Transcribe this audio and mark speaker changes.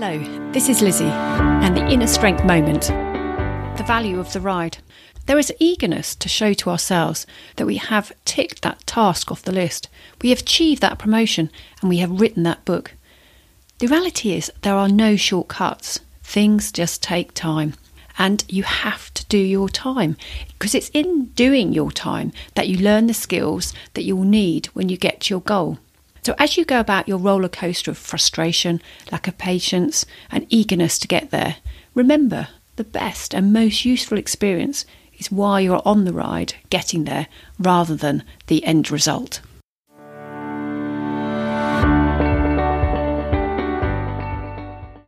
Speaker 1: Hello, this is Lizzie and the inner strength moment. The value of the ride. There is eagerness to show to ourselves that we have ticked that task off the list, we have achieved that promotion, and we have written that book. The reality is, there are no shortcuts. Things just take time. And you have to do your time because it's in doing your time that you learn the skills that you'll need when you get to your goal. So, as you go about your roller coaster of frustration, lack of patience, and eagerness to get there, remember the best and most useful experience is while you're on the ride getting there rather than the end result.